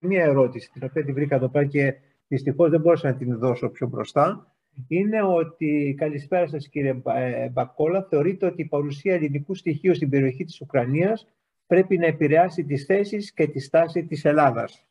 μία ερώτηση, την οποία την βρήκα εδώ πέρα και δυστυχώς δεν μπορούσα να την δώσω πιο μπροστά. Είναι ότι, καλησπέρα σας κύριε ε, Μπακόλα, θεωρείτε ότι η παρουσία ελληνικού στοιχείου στην περιοχή της Ουκρανίας πρέπει να επηρεάσει τις θέσεις και τη στάση της Ελλάδας;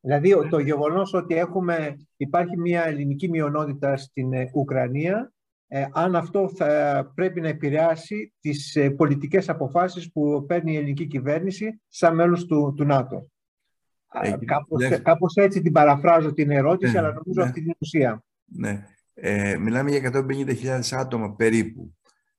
Δηλαδή το γεγονός ότι έχουμε, υπάρχει μια ελληνική μειονότητα στην ε, Ουκρανία, ε, αν αυτό θα πρέπει να επηρεάσει τις ε, πολιτικές αποφάσεις που παίρνει η ελληνική κυβέρνηση σαν μέλος του, του ΝΑΤΟ. Ε, κάπως, ναι. κάπως, έτσι την παραφράζω την ερώτηση, ναι, αλλά νομίζω ναι. αυτή την ουσία. Ναι. Ε, μιλάμε για 150.000 άτομα περίπου.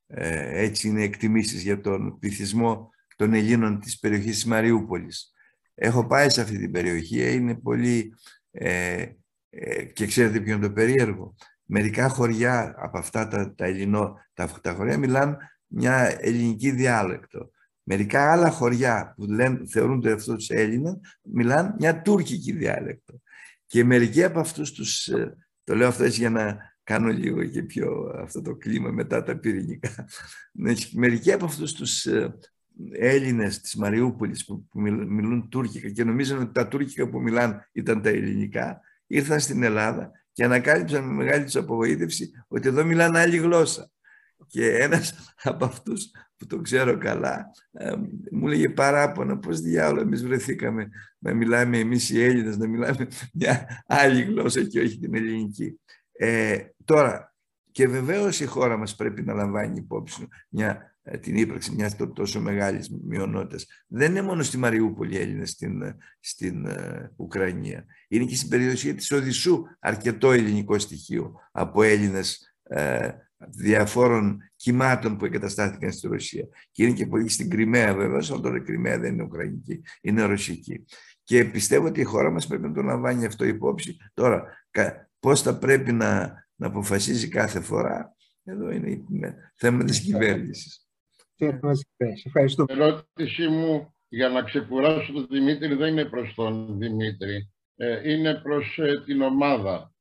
Ε, έτσι είναι εκτιμήσεις για τον πληθυσμό των Ελλήνων της περιοχής της Μαριούπολης. Έχω πάει σε αυτή την περιοχή, είναι πολύ... Ε, ε, και ξέρετε ποιο είναι το περίεργο. Μερικά χωριά από αυτά τα, τα, ελληνό, τα, τα χωριά μιλάνε μια ελληνική διάλεκτο. Μερικά άλλα χωριά που λένε, θεωρούνται αυτός τους Έλληνα μιλάνε μια τουρκική διάλεκτο. Και μερικοί από αυτούς τους, ε, το λέω αυτό έτσι για να κάνω λίγο και πιο αυτό το κλίμα μετά τα πυρηνικά. Μερικοί από αυτούς τους ε, Έλληνες της Μαριούπολης που, μιλούν τουρκικά και νομίζουν ότι τα τουρκικά που μιλάνε ήταν τα ελληνικά, ήρθαν στην Ελλάδα και ανακάλυψαν με μεγάλη τους απογοήτευση ότι εδώ μιλάνε άλλη γλώσσα. Και ένας από αυτούς που το ξέρω καλά ε, μου λέγε παράπονα πώς διάολο εμείς βρεθήκαμε να μιλάμε εμείς οι Έλληνες, να μιλάμε μια άλλη γλώσσα και όχι την ελληνική. Ε, τώρα, και βεβαίως η χώρα μας πρέπει να λαμβάνει υπόψη μια ε, την ύπαρξη μιας τόσο μεγάλης μειονότητας. Δεν είναι μόνο στη Μαριούπολη οι Έλληνες στην, ε, στην ε, Ουκρανία. Είναι και στην περιοχή της Οδυσσού αρκετό ελληνικό στοιχείο από Έλληνες διαφόρων κυμάτων που εγκαταστάθηκαν στη Ρωσία. Και είναι και πολύ στην Κρυμαία βέβαια, αλλά τώρα η Κρυμαία δεν είναι Ουκρανική, είναι Ρωσική. Και πιστεύω ότι η χώρα μας πρέπει να το λαμβάνει αυτό υπόψη. Τώρα, πώς θα πρέπει να, να αποφασίζει κάθε φορά, εδώ είναι θέμα της κυβέρνησης. Ευχαριστώ. Η ερώτησή μου για να ξεκουράσω τον Δημήτρη δεν είναι προς τον Δημήτρη. Ε, είναι προς ε, την ομάδα.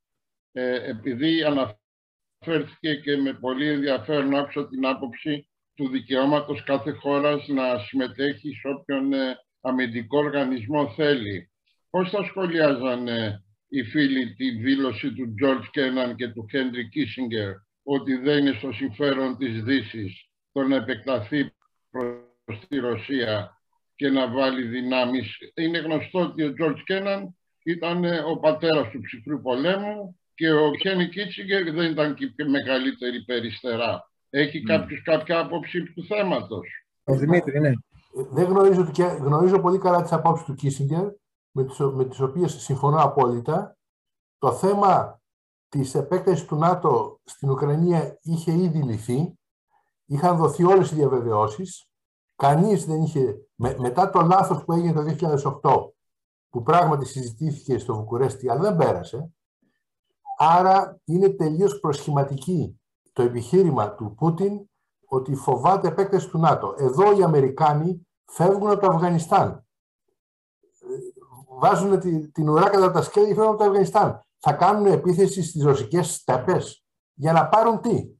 Ε, επειδή αναφέρθηκε και με πολύ ενδιαφέρον άκουσα την άποψη του δικαιώματος κάθε χώρας να συμμετέχει σε όποιον αμυντικό οργανισμό θέλει. Πώς θα σχολιάζαν οι φίλοι τη δήλωση του George Κέναν και του Χέντρι Κίσιγκερ ότι δεν είναι στο συμφέρον της Δύσης; Το να επεκταθεί προς τη Ρωσία και να βάλει δυνάμεις. Είναι γνωστό ότι ο Τζορτ Κέναν ήταν ε, ο πατέρας του ψυχρού πολέμου και ο Κένι Κίτσιγκερ δεν ήταν και μεγαλύτερη περιστερά. Έχει mm. κάποιος κάποια άποψη του θέματος; Ο Δημήτρη, ναι. Δεν γνωρίζω, και γνωρίζω πολύ καλά τις απόψεις του Κίσιγκερ, με τις, με τις οποίες συμφωνώ απόλυτα. Το θέμα της επέκτασης του ΝΑΤΟ στην Ουκρανία είχε ήδη λυθεί είχαν δοθεί όλες οι διαβεβαιώσεις. Κανείς δεν είχε, μετά το λάθος που έγινε το 2008, που πράγματι συζητήθηκε στο Βουκουρέστι, αλλά δεν πέρασε, άρα είναι τελείως προσχηματική το επιχείρημα του Πούτιν ότι φοβάται επέκταση του ΝΑΤΟ. Εδώ οι Αμερικάνοι φεύγουν από το Αφγανιστάν. Βάζουν την ουρά κατά τα σκέλη και φεύγουν από το Αφγανιστάν. Θα κάνουν επίθεση στις ρωσικές στέπες για να πάρουν τι;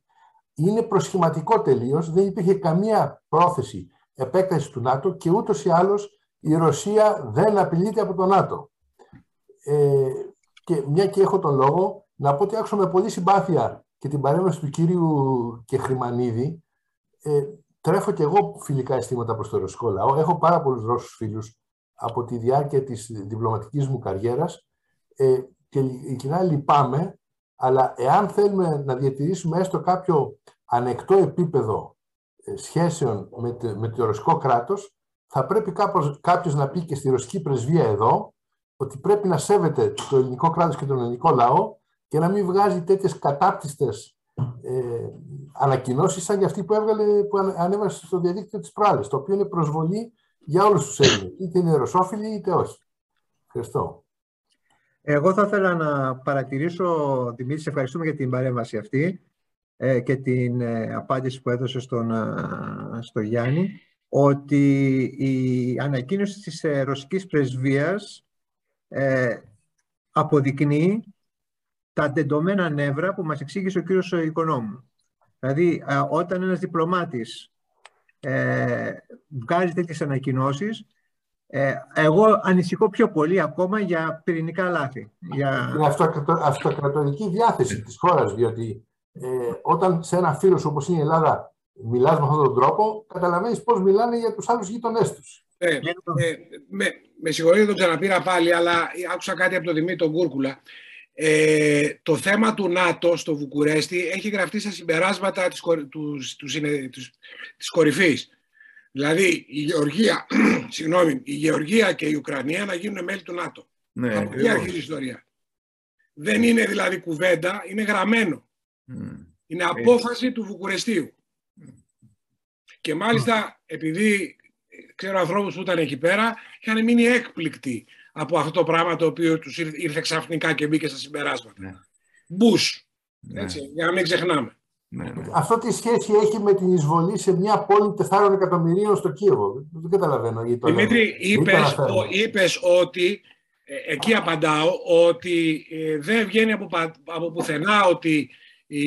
Είναι προσχηματικό τελείως. Δεν υπήρχε καμία πρόθεση επέκτασης του ΝΑΤΟ και ούτως ή άλλως η Ρωσία δεν απειλείται από το ΝΑΤΟ. Ε, και μια και έχω τον λόγο, να πω ότι άκουσα με πολύ συμπάθεια και την παρέμβαση του κύριου Κεχρημανίδη. Ε, τρέφω και εγώ φιλικά αισθήματα προς το ρωσικό λαό. Έχω πάρα πολλούς Ρώσους φίλους από τη διάρκεια της διπλωματικής μου καριέρας ε, και ειλικρινά λυπάμαι αλλά εάν θέλουμε να διατηρήσουμε έστω κάποιο ανεκτό επίπεδο ε, σχέσεων με, με το ρωσικό κράτος, θα πρέπει κάπως, κάποιος να πει και στη ρωσική πρεσβεία εδώ ότι πρέπει να σέβεται το ελληνικό κράτος και τον ελληνικό λαό και να μην βγάζει τέτοιες κατάπτυστες ε, ανακοινώσεις σαν για αυτή που, έβγαλε, που ανέβασε στο διαδίκτυο της προάλλης, το οποίο είναι προσβολή για όλους τους Έλληνες, είτε είναι ρωσόφιλοι είτε όχι. Ευχαριστώ. Εγώ θα ήθελα να παρατηρήσω, Δημήτρη, σε ευχαριστούμε για την παρέμβαση αυτή ε, και την ε, απάντηση που έδωσε στον, στο Γιάννη, ότι η ανακοίνωση της ε, ρωσικής πρεσβείας αποδεικνύει τα τεντωμένα νεύρα που μας εξήγησε ο κύριος Οικονόμου. Δηλαδή, όταν ένας διπλωμάτης ε, βγάζει τέτοιες ανακοινώσεις. Ε, εγώ ανησυχώ πιο πολύ ακόμα για πυρηνικά λάθη. Για... Είναι αυτοκρατορική διάθεση της χώρας, διότι ε, όταν σε ένα φίλος όπως είναι η Ελλάδα μιλάς με αυτόν τον τρόπο, καταλαβαίνεις πώς μιλάνε για τους άλλους γείτονές τους. Ε, ε, με, με συγχωρείτε τον ξαναπήρα πάλι, αλλά άκουσα κάτι από τον Δημήτρη τον Κούρκουλα. Ε, το θέμα του ΝΑΤΟ στο Βουκουρέστι έχει γραφτεί στα συμπεράσματα της, τους, τους, της, της κορυφής. Δηλαδή η Γεωργία, συγγνώμη, η Γεωργία και η Ουκρανία να γίνουν μέλη του ΝΑΤΟ. Ναι, Από εκεί αρχίζει η ιστορία; Δεν είναι δηλαδή κουβέντα, είναι γραμμένο. Είναι απόφαση του Βουκουρεστίου. Και μάλιστα επειδή ξέρω ανθρώπους που ήταν εκεί πέρα είχαν μείνει έκπληκτοι από αυτό το πράγμα το οποίο τους ήρθε ξαφνικά και μπήκε στα συμπεράσματα. Ναι. Μπούς, ναι. έτσι, για να μην ξεχνάμε. Ναι, ναι. Αυτό τι σχέση έχει με την εισβολή σε μια πόλη 4 εκατομμυρίων στο Κίεβο. Δεν καταλαβαίνω. Δημήτρη, είπες, είπες ότι, ε, εκεί απαντάω, ότι ε, δεν βγαίνει από, από πουθενά ότι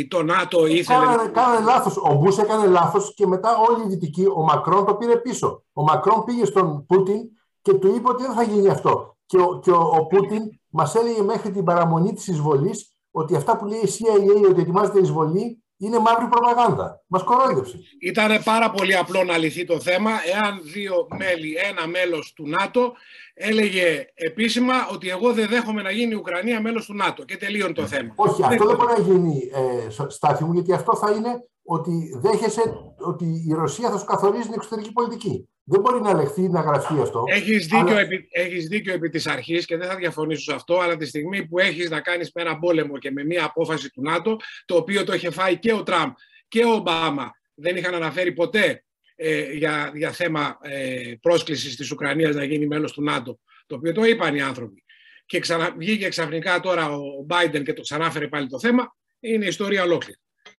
το ΝΑΤΟ ήθελε... Κάνε, κάνε λάθος. Ο Μπούς έκανε λάθος και μετά όλοι οι δυτικοί, ο Μακρόν το πήρε πίσω. Ο Μακρόν πήγε στον Πούτιν και του είπε ότι δεν θα γίνει αυτό. Και ο, και ο, ο Πούτιν μας έλεγε μέχρι την παραμονή της εισβολής ότι αυτά που λέει η CIA ότι ετοιμάζεται εισβολή είναι μαύρη προπαγάνδα. Μας κορόιδεψε. Ήταν πάρα πολύ απλό να λυθεί το θέμα εάν δύο μέλη, ένα μέλος του ΝΑΤΟ έλεγε επίσημα ότι εγώ δεν δέχομαι να γίνει η Ουκρανία μέλος του ΝΑΤΟ και τελείωνε το θέμα. Όχι, αυτό δεν μπορεί να γίνει, ε, στάθη μου, γιατί αυτό θα είναι ότι δέχεσαι ότι η Ρωσία θα σου καθορίζει την εξωτερική πολιτική. Δεν μπορεί να λεχθεί να γραφτεί αυτό. Έχεις δίκιο, αλλά... επί, έχεις δίκιο επί της αρχής και δεν θα διαφωνήσω σε αυτό, αλλά τη στιγμή που έχεις να κάνεις με ένα πόλεμο και με μια απόφαση του ΝΑΤΟ, το οποίο το είχε φάει και ο Τραμπ και ο Ομπάμα, δεν είχαν αναφέρει ποτέ ε, για, για θέμα ε, πρόσκλησης της Ουκρανίας να γίνει μέλος του ΝΑΤΟ, το οποίο το είπαν οι άνθρωποι. Και ξανα, βγήκε ξαφνικά τώρα ο Biden και το ξανάφερε πάλι το θέμα, είναι ιστορία ολόκληρη.